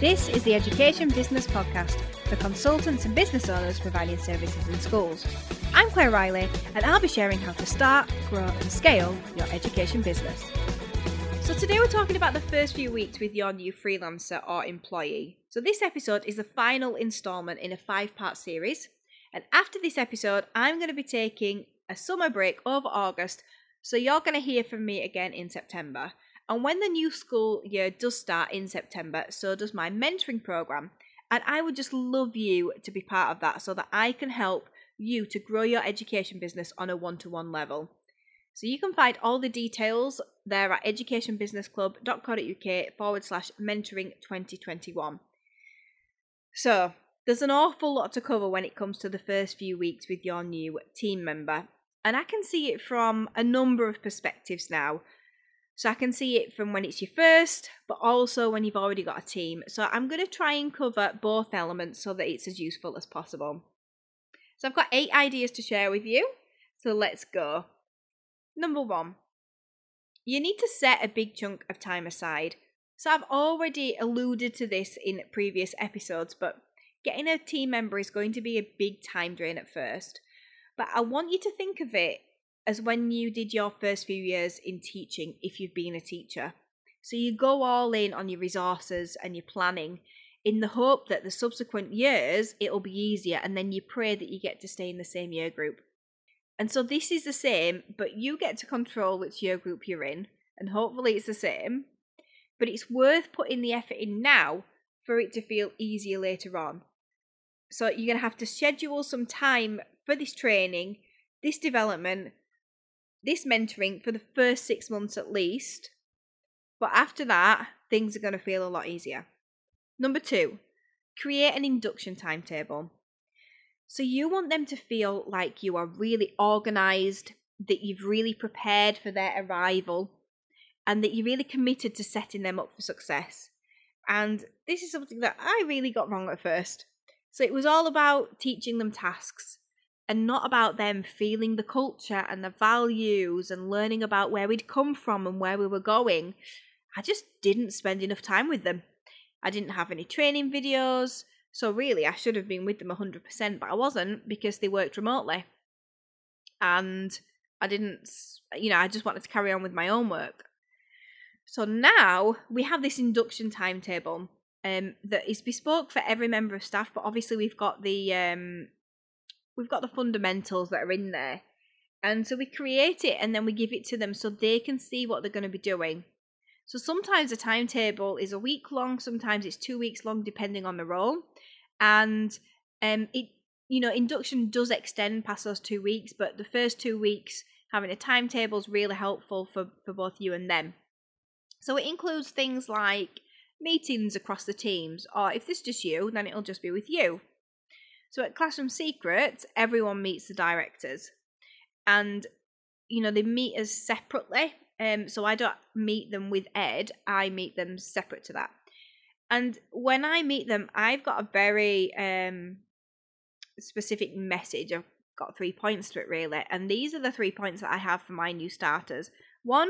This is the Education Business Podcast for consultants and business owners providing services in schools. I'm Claire Riley, and I'll be sharing how to start, grow, and scale your education business. So, today we're talking about the first few weeks with your new freelancer or employee. So, this episode is the final installment in a five part series. And after this episode, I'm going to be taking a summer break over August. So, you're going to hear from me again in September. And when the new school year does start in September, so does my mentoring program. And I would just love you to be part of that so that I can help you to grow your education business on a one to one level. So you can find all the details there at educationbusinessclub.co.uk forward slash mentoring 2021. So there's an awful lot to cover when it comes to the first few weeks with your new team member. And I can see it from a number of perspectives now. So I can see it from when it's your first, but also when you've already got a team. So I'm going to try and cover both elements so that it's as useful as possible. So I've got eight ideas to share with you. So let's go. Number one, you need to set a big chunk of time aside. So I've already alluded to this in previous episodes, but getting a team member is going to be a big time drain at first. But I want you to think of it as when you did your first few years in teaching, if you've been a teacher. So you go all in on your resources and your planning in the hope that the subsequent years it'll be easier, and then you pray that you get to stay in the same year group. And so this is the same, but you get to control which year group you're in, and hopefully it's the same. But it's worth putting the effort in now for it to feel easier later on. So you're going to have to schedule some time for this training, this development, this mentoring for the first six months at least. But after that, things are going to feel a lot easier. Number two, create an induction timetable. So you want them to feel like you are really organized, that you've really prepared for their arrival, and that you're really committed to setting them up for success. And this is something that I really got wrong at first. So it was all about teaching them tasks and not about them feeling the culture and the values and learning about where we'd come from and where we were going. I just didn't spend enough time with them. I didn't have any training videos, so really I should have been with them 100%, but I wasn't because they worked remotely. And I didn't, you know, I just wanted to carry on with my own work. So now we have this induction timetable um, that is bespoke for every member of staff, but obviously we've got the um, we've got the fundamentals that are in there. And so we create it and then we give it to them so they can see what they're going to be doing. So sometimes a timetable is a week long, sometimes it's two weeks long, depending on the role. And um, it, you know, induction does extend past those two weeks, but the first two weeks having a timetable is really helpful for, for both you and them. So it includes things like meetings across the teams, or if this is just you, then it'll just be with you. So at Classroom Secret, everyone meets the directors, and you know they meet us separately. Um, so I don't meet them with Ed; I meet them separate to that. And when I meet them, I've got a very um specific message. I've got three points to it really, and these are the three points that I have for my new starters. One,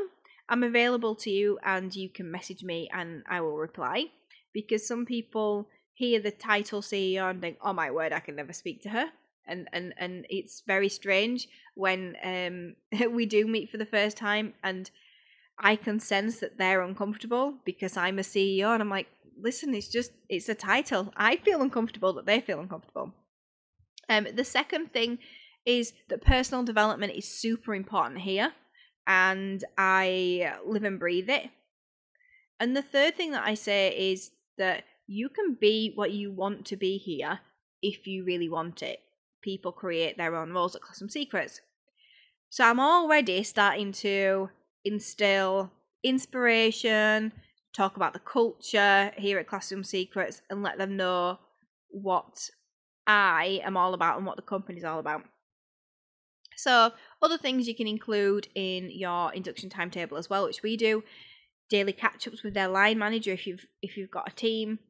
I'm available to you, and you can message me, and I will reply. Because some people hear the title CEO and think, "Oh my word, I can never speak to her." And and and it's very strange when um we do meet for the first time and I can sense that they're uncomfortable because I'm a CEO and I'm like, listen, it's just it's a title. I feel uncomfortable that they feel uncomfortable. Um the second thing is that personal development is super important here and I live and breathe it. And the third thing that I say is that you can be what you want to be here if you really want it. People create their own roles at Classroom Secrets. So I'm already starting to instill inspiration, talk about the culture here at Classroom Secrets, and let them know what I am all about and what the company's all about. So, other things you can include in your induction timetable as well, which we do daily catch ups with their line manager if you've if you've got a team,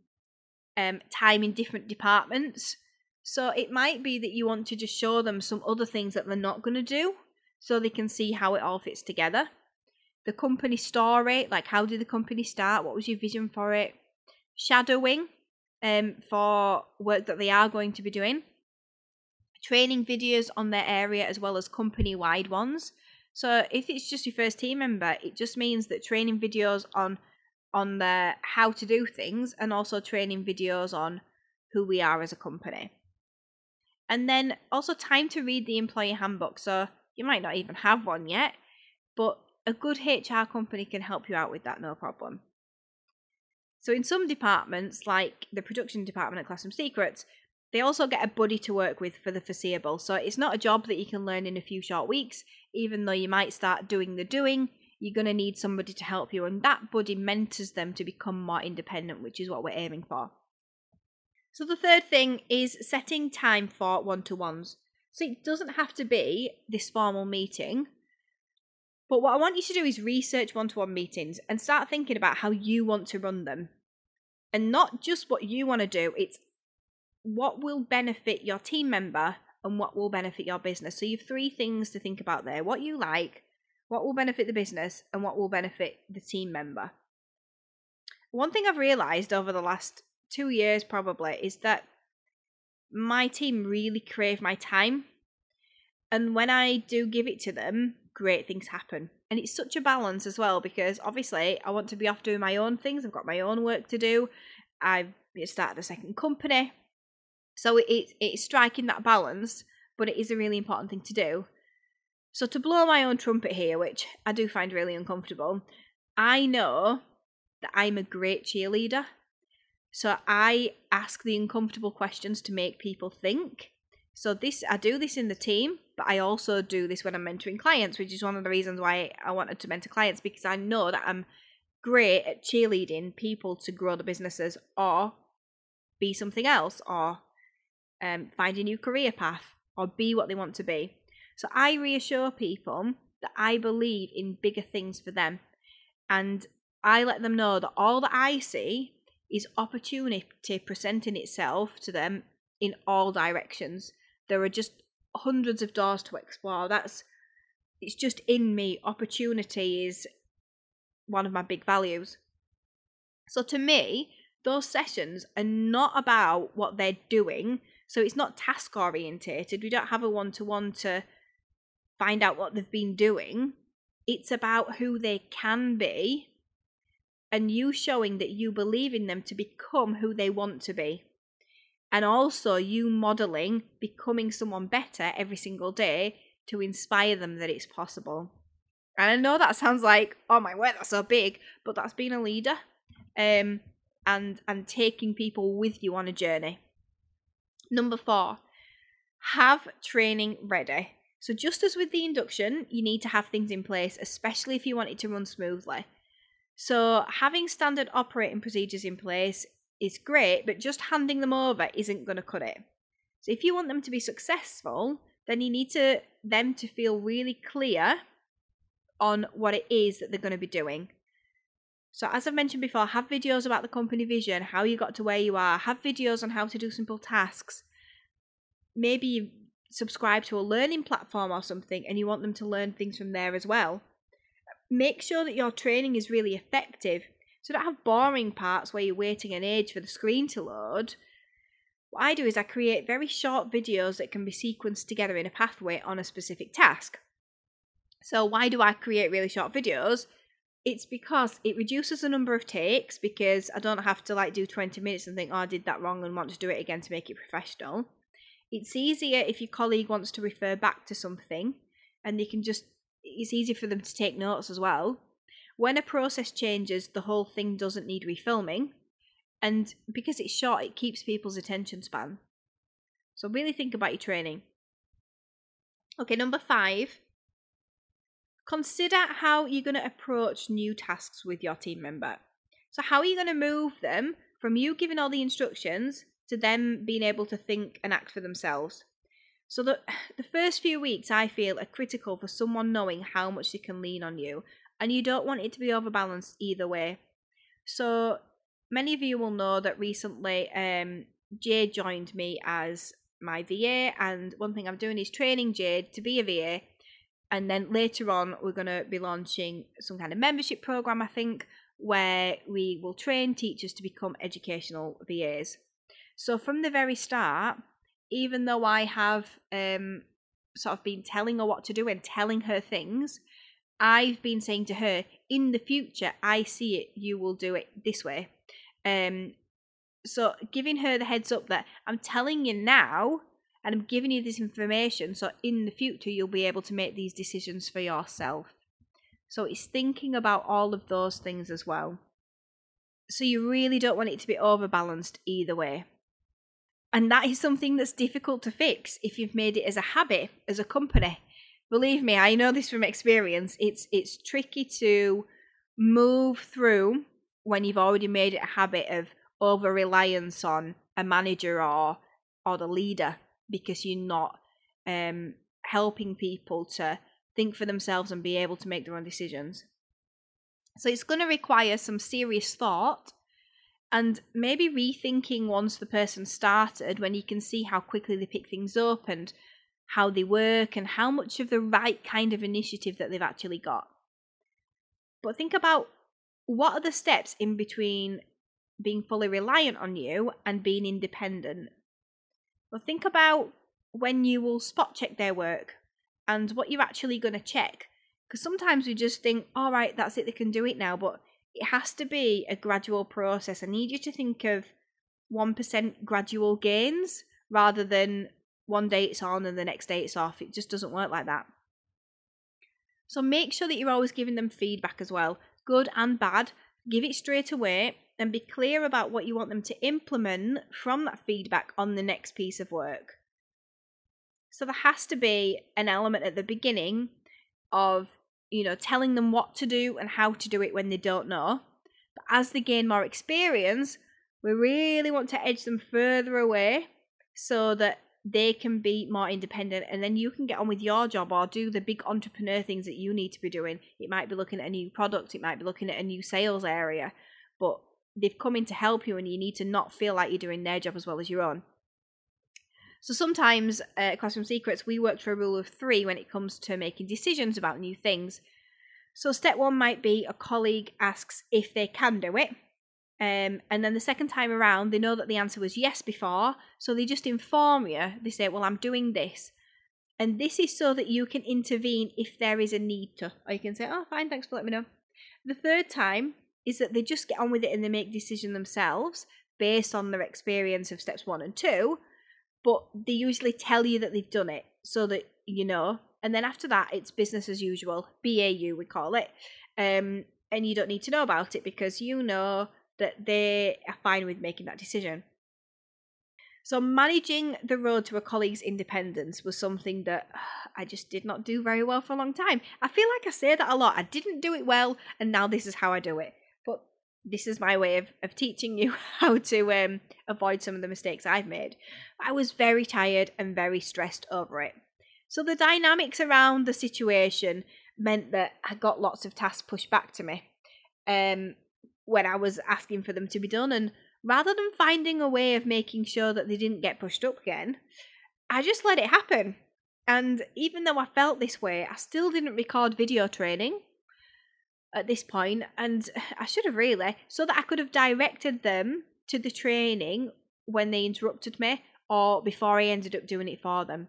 um, time in different departments. So it might be that you want to just show them some other things that they're not going to do so they can see how it all fits together. The company story, like how did the company start? What was your vision for it? shadowing um, for work that they are going to be doing, training videos on their area as well as company wide ones. So if it's just your first team member, it just means that training videos on on the how to do things and also training videos on who we are as a company. And then also time to read the employee handbook. So you might not even have one yet, but a good HR company can help you out with that, no problem. So in some departments, like the production department at Classroom Secrets, they also get a buddy to work with for the foreseeable. So it's not a job that you can learn in a few short weeks, even though you might start doing the doing. You're going to need somebody to help you, and that buddy mentors them to become more independent, which is what we're aiming for. So the third thing is setting time for one to ones. So it doesn't have to be this formal meeting. But what I want you to do is research one to one meetings and start thinking about how you want to run them. And not just what you want to do, it's what will benefit your team member and what will benefit your business. So you have three things to think about there what you like, what will benefit the business, and what will benefit the team member. One thing I've realized over the last two years probably is that my team really crave my time. And when I do give it to them, great things happen. And it's such a balance as well because obviously I want to be off doing my own things. I've got my own work to do. I've started a second company. So it, it's striking that balance, but it is a really important thing to do. So to blow my own trumpet here, which I do find really uncomfortable, I know that I'm a great cheerleader. So I ask the uncomfortable questions to make people think. So this I do this in the team, but I also do this when I'm mentoring clients, which is one of the reasons why I wanted to mentor clients because I know that I'm great at cheerleading people to grow the businesses or be something else or um, find a new career path or be what they want to be. So I reassure people that I believe in bigger things for them. And I let them know that all that I see is opportunity presenting itself to them in all directions. There are just hundreds of doors to explore. That's it's just in me. Opportunity is one of my big values. So to me, those sessions are not about what they're doing. So it's not task orientated. We don't have a one to one to find out what they've been doing. It's about who they can be and you showing that you believe in them to become who they want to be. And also you modeling becoming someone better every single day to inspire them that it's possible. And I know that sounds like, oh my word, that's so big, but that's being a leader. Um and and taking people with you on a journey. Number four, have training ready. So just as with the induction, you need to have things in place, especially if you want it to run smoothly. So having standard operating procedures in place is great, but just handing them over isn't going to cut it. So if you want them to be successful, then you need to them to feel really clear on what it is that they're going to be doing. So as I've mentioned before, have videos about the company vision, how you got to where you are, have videos on how to do simple tasks. Maybe subscribe to a learning platform or something and you want them to learn things from there as well make sure that your training is really effective. So don't have boring parts where you're waiting an age for the screen to load. What I do is I create very short videos that can be sequenced together in a pathway on a specific task. So why do I create really short videos? It's because it reduces the number of takes because I don't have to like do 20 minutes and think, oh, I did that wrong and want to do it again to make it professional. It's easier if your colleague wants to refer back to something and they can just it's easy for them to take notes as well. When a process changes, the whole thing doesn't need refilming. And because it's short, it keeps people's attention span. So really think about your training. Okay, number five. Consider how you're going to approach new tasks with your team member. So, how are you going to move them from you giving all the instructions to them being able to think and act for themselves? So the the first few weeks I feel are critical for someone knowing how much they can lean on you, and you don't want it to be overbalanced either way. So many of you will know that recently um, Jade joined me as my VA, and one thing I'm doing is training Jade to be a VA. And then later on, we're going to be launching some kind of membership program, I think, where we will train teachers to become educational VAs. So from the very start, even though I have um, sort of been telling her what to do and telling her things, I've been saying to her, in the future, I see it, you will do it this way. Um, so giving her the heads up that I'm telling you now and I'm giving you this information so in the future you'll be able to make these decisions for yourself. So it's thinking about all of those things as well. So you really don't want it to be overbalanced either way. And that is something that's difficult to fix if you've made it as a habit as a company. Believe me, I know this from experience. It's it's tricky to move through when you've already made it a habit of over reliance on a manager or or the leader because you're not um, helping people to think for themselves and be able to make their own decisions. So it's going to require some serious thought and maybe rethinking once the person started when you can see how quickly they pick things up and how they work and how much of the right kind of initiative that they've actually got. But think about what are the steps in between being fully reliant on you and being independent. Well, think about when you will spot check their work and what you're actually going to check. Because sometimes we just think, all right, that's it, they can do it now. But it has to be a gradual process. I need you to think of 1% gradual gains rather than one day it's on and the next day it's off. It just doesn't work like that. So make sure that you're always giving them feedback as well, good and bad. Give it straight away and be clear about what you want them to implement from that feedback on the next piece of work. So there has to be an element at the beginning of you know, telling them what to do and how to do it when they don't know. But as they gain more experience, we really want to edge them further away so that they can be more independent and then you can get on with your job or do the big entrepreneur things that you need to be doing. It might be looking at a new product, it might be looking at a new sales area, but they've come in to help you and you need to not feel like you're doing their job as well as your own. So sometimes Classroom Secrets, we work to a rule of three when it comes to making decisions about new things. So step one might be a colleague asks if they can do it. Um, and then the second time around, they know that the answer was yes before, so they just inform you. They say, Well, I'm doing this. And this is so that you can intervene if there is a need to. Or you can say, Oh, fine, thanks for letting me know. The third time is that they just get on with it and they make decision themselves based on their experience of steps one and two but they usually tell you that they've done it so that you know. And then after that, it's business as usual, BAU we call it. Um, and you don't need to know about it because you know that they are fine with making that decision. So, managing the road to a colleague's independence was something that I just did not do very well for a long time. I feel like I say that a lot. I didn't do it well, and now this is how I do it this is my way of, of teaching you how to um, avoid some of the mistakes I've made. I was very tired and very stressed over it. So the dynamics around the situation meant that I got lots of tasks pushed back to me um, when I was asking for them to be done. And rather than finding a way of making sure that they didn't get pushed up again, I just let it happen. And even though I felt this way, I still didn't record video training at this point, and I should have really, so that I could have directed them to the training when they interrupted me or before I ended up doing it for them.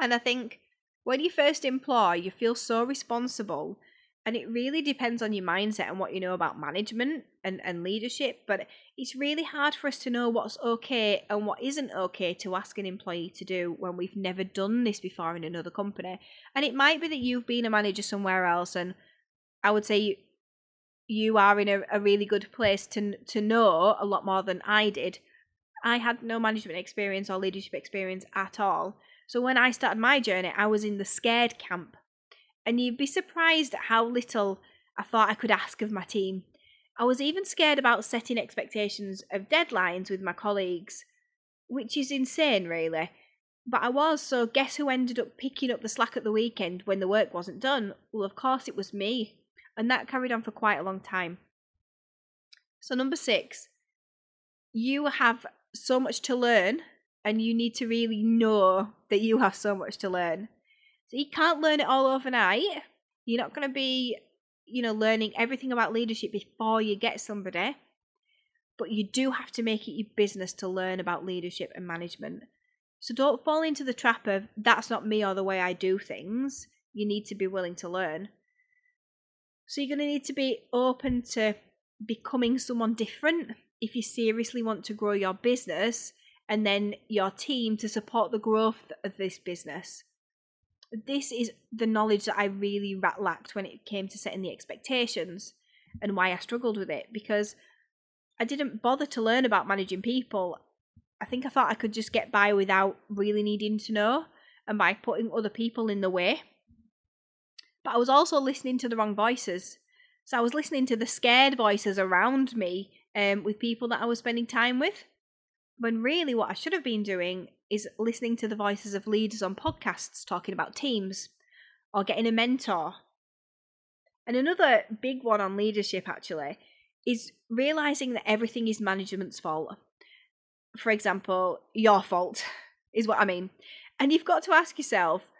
And I think when you first employ, you feel so responsible, and it really depends on your mindset and what you know about management and, and leadership. But it's really hard for us to know what's okay and what isn't okay to ask an employee to do when we've never done this before in another company. And it might be that you've been a manager somewhere else and I would say you, are in a, a really good place to to know a lot more than I did. I had no management experience or leadership experience at all. So when I started my journey, I was in the scared camp. And you'd be surprised at how little I thought I could ask of my team. I was even scared about setting expectations of deadlines with my colleagues, which is insane, really. But I was, so guess who ended up picking up the slack at the weekend when the work wasn't done? Well, of course, it was me and that carried on for quite a long time. So, number six, you have so much to learn, and you need to really know that you have so much to learn. So, you can't learn it all overnight. You're not going to be, you know, learning everything about leadership before you get somebody, but you do have to make it your business to learn about leadership and management. So don't fall into the trap of that's not me or the way I do things. You need to be willing to learn. So you're going to need to be open to becoming someone different if you seriously want to grow your business and then your team to support the growth of this business. This is the knowledge that I really lacked when it came to setting the expectations and why I struggled with it because I didn't bother to learn about managing people. I think I thought I could just get by without really needing to know and by putting other people in the way. But I was also listening to the wrong voices. So I was listening to the scared voices around me um, with people that I was spending time with. When really what I should have been doing is listening to the voices of leaders on podcasts talking about teams or getting a mentor. And another big one on leadership actually is realizing that everything is management's fault. For example, your fault is what I mean. And you've got to ask yourself,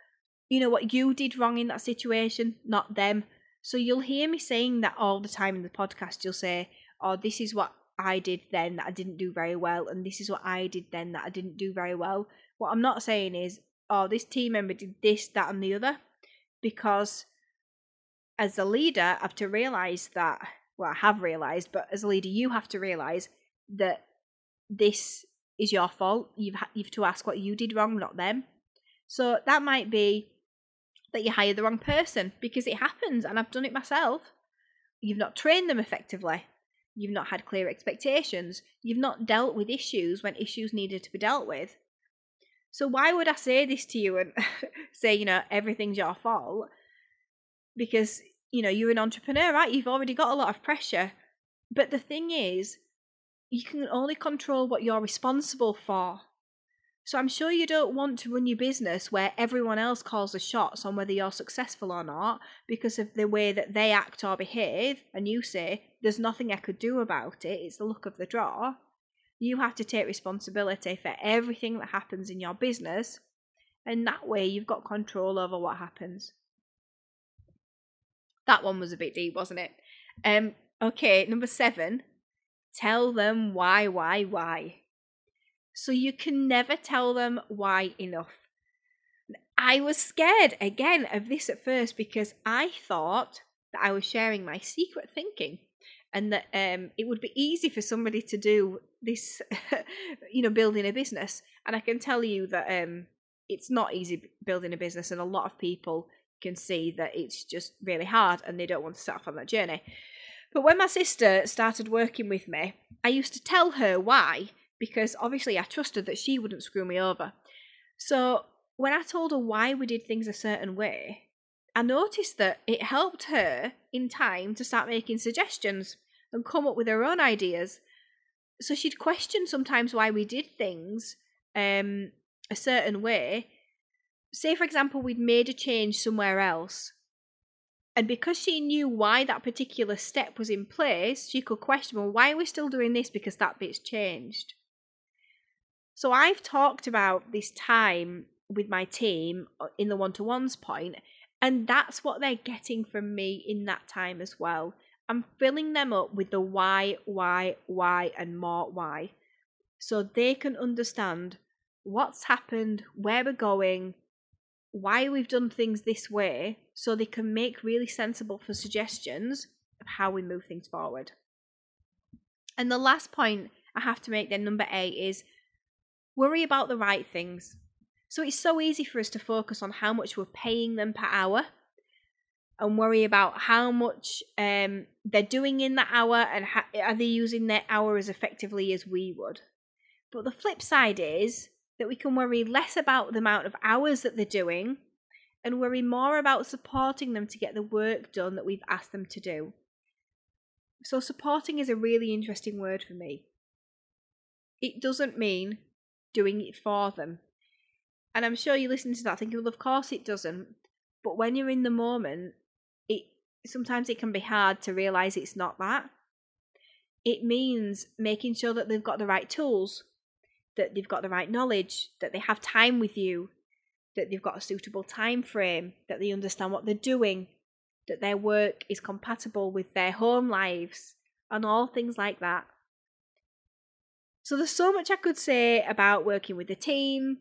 you know, what you did wrong in that situation, not them. So you'll hear me saying that all the time in the podcast. You'll say, oh, this is what I did then that I didn't do very well, and this is what I did then that I didn't do very well. What I'm not saying is, oh, this team member did this, that, and the other, because as a leader, I have to realize that well, I have realized, but as a leader, you have to realize that this is your fault. You've ha- you've to ask what you did wrong, not them. So that might be that you hired the wrong person because it happens, and I've done it myself. You've not trained them effectively. You've not had clear expectations. You've not dealt with issues when issues needed to be dealt with. So why would I say this to you and say, you know, everything's your fault? Because you know, you're an entrepreneur, right? You've already got a lot of pressure. But the thing is, you can only control what you're responsible for. So I'm sure you don't want to run your business where everyone else calls the shots on whether you're successful or not because of the way that they act or behave, and you say, There's nothing I could do about it, it's the luck of the draw. You have to take responsibility for everything that happens in your business, and that way you've got control over what happens. That one was a bit deep, wasn't it? Um, okay, number seven, tell them why, why, why. So you can never tell them why enough. I was scared again of this at first because I thought that I was sharing my secret thinking and that um, it would be easy for somebody to do this, you know, building a business. And I can tell you that um, it's not easy building a business, and a lot of people can see that it's just really hard and they don't want to start off on that journey. But when my sister started working with me, I used to tell her why, because obviously I trusted that she wouldn't screw me over. So when I told her why we did things a certain way, I noticed that it helped her in time to start making suggestions and come up with her own ideas. So she'd question sometimes why we did things um, a certain way, say for example we'd made a change somewhere else and because she knew why that particular step was in place she could question well why are we still doing this because that bit's changed so i've talked about this time with my team uh, in the one-to-ones point and that's what they're getting from me in that time as well i'm filling them up with the why why why and more why so they can understand what's happened where we're going why we've done things this way so they can make really sensible for suggestions of how we move things forward. And the last point I have to make then, number eight, is worry about the right things. So it's so easy for us to focus on how much we're paying them per hour and worry about how much um, they're doing in that hour and are they using their hour as effectively as we would. But the flip side is that we can worry less about the amount of hours that they're doing and worry more about supporting them to get the work done that we've asked them to do. So, supporting is a really interesting word for me. It doesn't mean doing it for them. And I'm sure you listen to that thinking, well, of course it doesn't. But when you're in the moment, it sometimes it can be hard to realize it's not that. It means making sure that they've got the right tools, that they've got the right knowledge, that they have time with you, that they've got a suitable time frame, that they understand what they're doing, that their work is compatible with their home lives, and all things like that. So there's so much I could say about working with a team.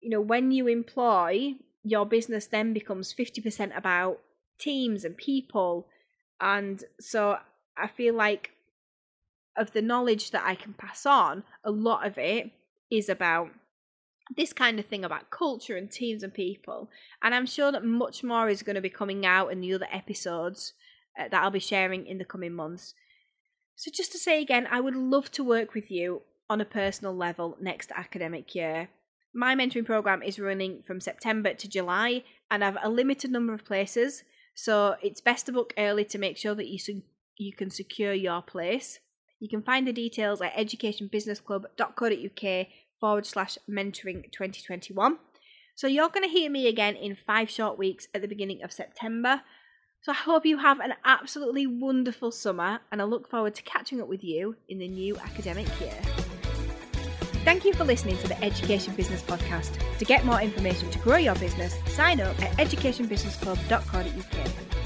You know, when you employ, your business then becomes 50% about teams and people. And so I feel like of the knowledge that I can pass on, a lot of it is about this kind of thing about culture and teams and people. And I'm sure that much more is going to be coming out in the other episodes uh, that I'll be sharing in the coming months. So, just to say again, I would love to work with you on a personal level next academic year. My mentoring program is running from September to July and I've a limited number of places, so it's best to book early to make sure that you su- you can secure your place. You can find the details at educationbusinessclub.co.uk forward slash mentoring 2021. So you're going to hear me again in five short weeks at the beginning of September. So I hope you have an absolutely wonderful summer and I look forward to catching up with you in the new academic year. Thank you for listening to the Education Business Podcast. To get more information to grow your business, sign up at educationbusinessclub.co.uk.